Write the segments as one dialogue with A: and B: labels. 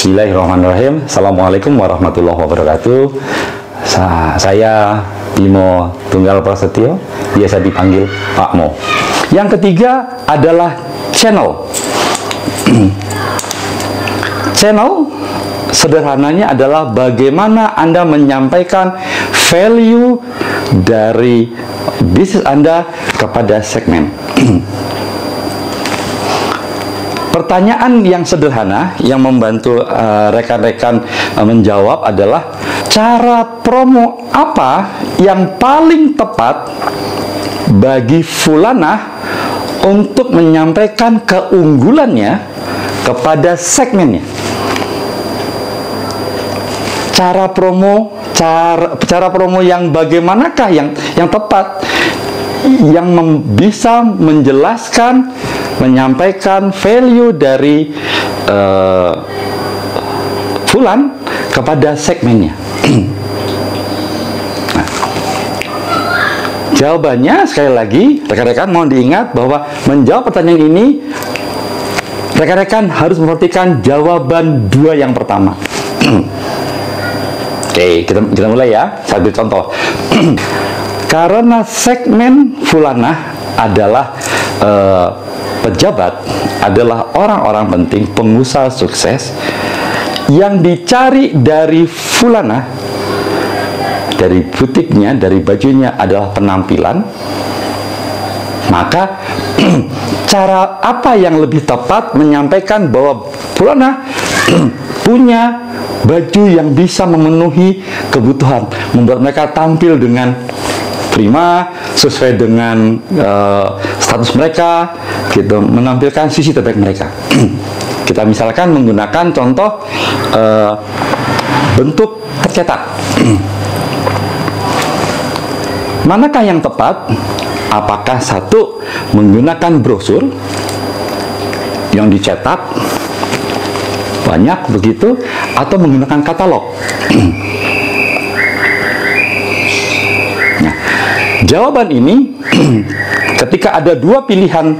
A: Bismillahirrahmanirrahim. Assalamualaikum warahmatullahi wabarakatuh. Sa- saya Bimo Tunggal Prasetyo, biasa dipanggil Pak Mo. Yang ketiga adalah channel. channel sederhananya adalah bagaimana Anda menyampaikan value dari bisnis Anda kepada segmen. Pertanyaan yang sederhana yang membantu uh, rekan-rekan uh, menjawab adalah cara promo apa yang paling tepat bagi Fulana untuk menyampaikan keunggulannya kepada segmennya. Cara promo, cara cara promo yang bagaimanakah yang yang tepat yang bisa menjelaskan menyampaikan value dari uh, Fulan kepada segmennya. Nah, jawabannya sekali lagi rekan-rekan mohon diingat bahwa menjawab pertanyaan ini rekan-rekan harus memperhatikan jawaban dua yang pertama. Oke, kita kita mulai ya. Saya beri contoh. Karena segmen Fulana adalah eh, pejabat, adalah orang-orang penting, pengusaha sukses yang dicari dari Fulana, dari butiknya, dari bajunya adalah penampilan. Maka cara apa yang lebih tepat menyampaikan bahwa Fulana punya baju yang bisa memenuhi kebutuhan, membuat mereka tampil dengan prima sesuai dengan uh, status mereka gitu menampilkan sisi terbaik mereka. Kita misalkan menggunakan contoh uh, bentuk tercetak. Manakah yang tepat? Apakah satu menggunakan brosur yang dicetak banyak begitu atau menggunakan katalog? Nah, jawaban ini ketika ada dua pilihan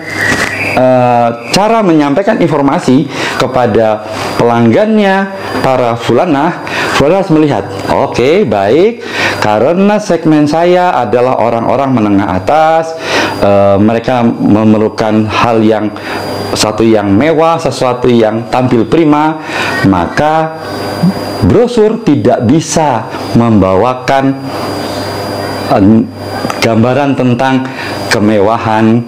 A: uh, cara menyampaikan informasi kepada pelanggannya para fulana, fulana harus melihat, oke okay, baik, karena segmen saya adalah orang-orang menengah atas, uh, mereka memerlukan hal yang satu yang mewah, sesuatu yang tampil prima, maka brosur tidak bisa membawakan uh, gambaran tentang kemewahan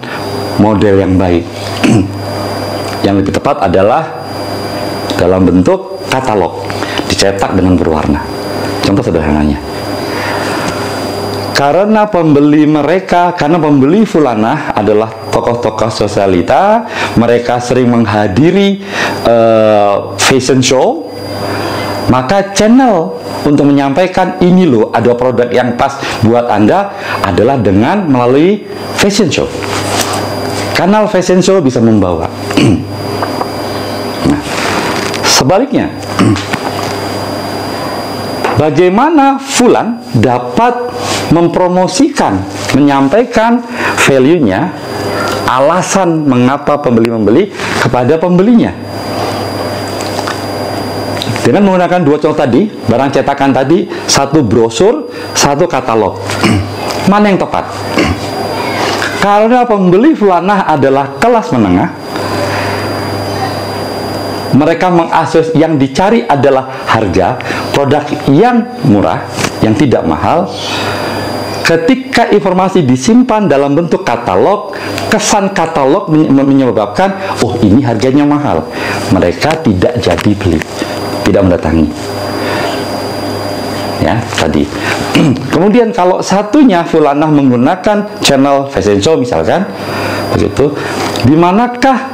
A: model yang baik. yang lebih tepat adalah dalam bentuk katalog, dicetak dengan berwarna. Contoh sederhananya. Karena pembeli mereka, karena pembeli Fulana adalah tokoh-tokoh sosialita, mereka sering menghadiri uh, fashion show, maka channel untuk menyampaikan ini loh ada produk yang pas buat Anda adalah dengan melalui fashion show. Kanal fashion show bisa membawa. nah, sebaliknya, bagaimana Fulan dapat mempromosikan, menyampaikan value-nya, alasan mengapa pembeli membeli kepada pembelinya dengan menggunakan dua contoh tadi, barang cetakan tadi, satu brosur, satu katalog. Mana yang tepat? Karena pembeli Fulanah adalah kelas menengah, mereka mengakses yang dicari adalah harga produk yang murah, yang tidak mahal. Ketika informasi disimpan dalam bentuk katalog, kesan katalog menyebabkan, oh ini harganya mahal. Mereka tidak jadi beli tidak mendatangi. Ya, tadi. Kemudian kalau satunya Fulanah menggunakan channel fashion show misalkan, begitu, di manakah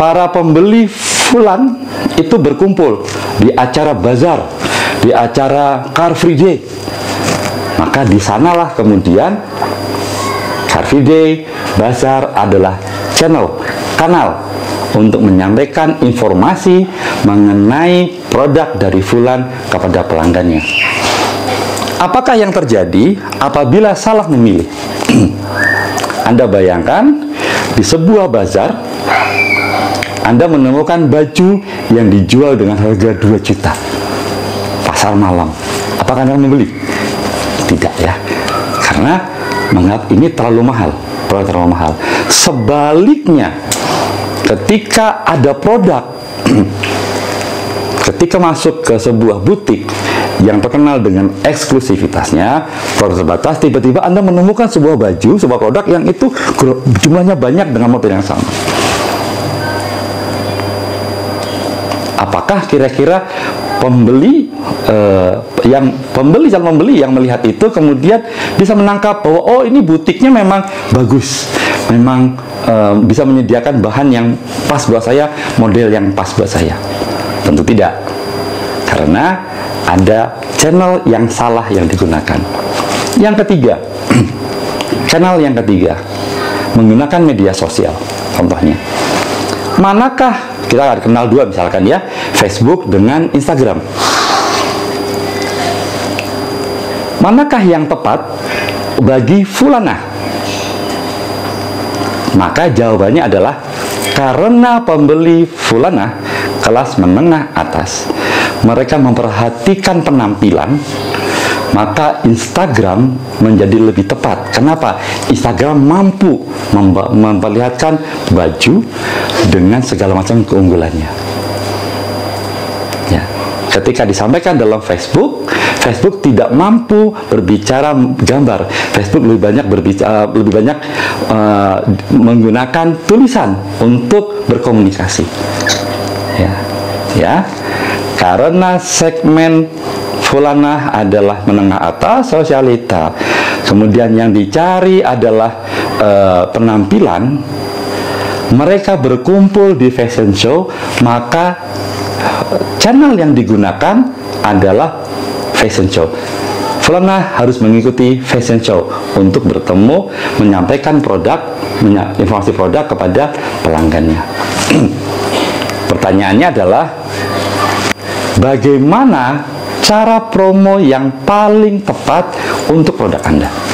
A: para pembeli Fulan itu berkumpul di acara bazar, di acara Car Free Day. Maka di sanalah kemudian Car Free Day, bazar adalah channel, kanal untuk menyampaikan informasi mengenai produk dari Fulan kepada pelanggannya. Apakah yang terjadi apabila salah memilih? Anda bayangkan di sebuah bazar Anda menemukan baju yang dijual dengan harga 2 juta. Pasar malam. Apakah Anda membeli? Tidak ya. Karena menganggap ini terlalu mahal. Produk terlalu mahal. Sebaliknya, ketika ada produk ketika masuk ke sebuah butik yang terkenal dengan eksklusivitasnya, terbatas, tiba-tiba Anda menemukan sebuah baju, sebuah produk yang itu jumlahnya banyak dengan model yang sama. Apakah kira-kira pembeli eh, yang pembeli calon pembeli yang melihat itu kemudian bisa menangkap bahwa oh ini butiknya memang bagus, memang eh, bisa menyediakan bahan yang pas buat saya, model yang pas buat saya? Tentu tidak, karena ada channel yang salah yang digunakan. Yang ketiga, channel yang ketiga menggunakan media sosial. Contohnya, manakah kita kenal dua misalkan ya, Facebook dengan Instagram. Manakah yang tepat bagi fulana? Maka jawabannya adalah karena pembeli fulana kelas menengah atas mereka memperhatikan penampilan, maka Instagram menjadi lebih tepat. Kenapa? Instagram mampu memperlihatkan baju dengan segala macam keunggulannya. Ya. Ketika disampaikan dalam Facebook, Facebook tidak mampu berbicara gambar. Facebook lebih banyak berbicara, lebih banyak uh, menggunakan tulisan untuk berkomunikasi. Ya, ya karena segmen fulana adalah menengah atas sosialita. Kemudian yang dicari adalah uh, penampilan. Mereka berkumpul di fashion show maka channel yang digunakan adalah fashion show. Fulana harus mengikuti fashion show untuk bertemu, menyampaikan produk, informasi produk kepada pelanggannya. Pertanyaannya adalah, bagaimana cara promo yang paling tepat untuk produk Anda.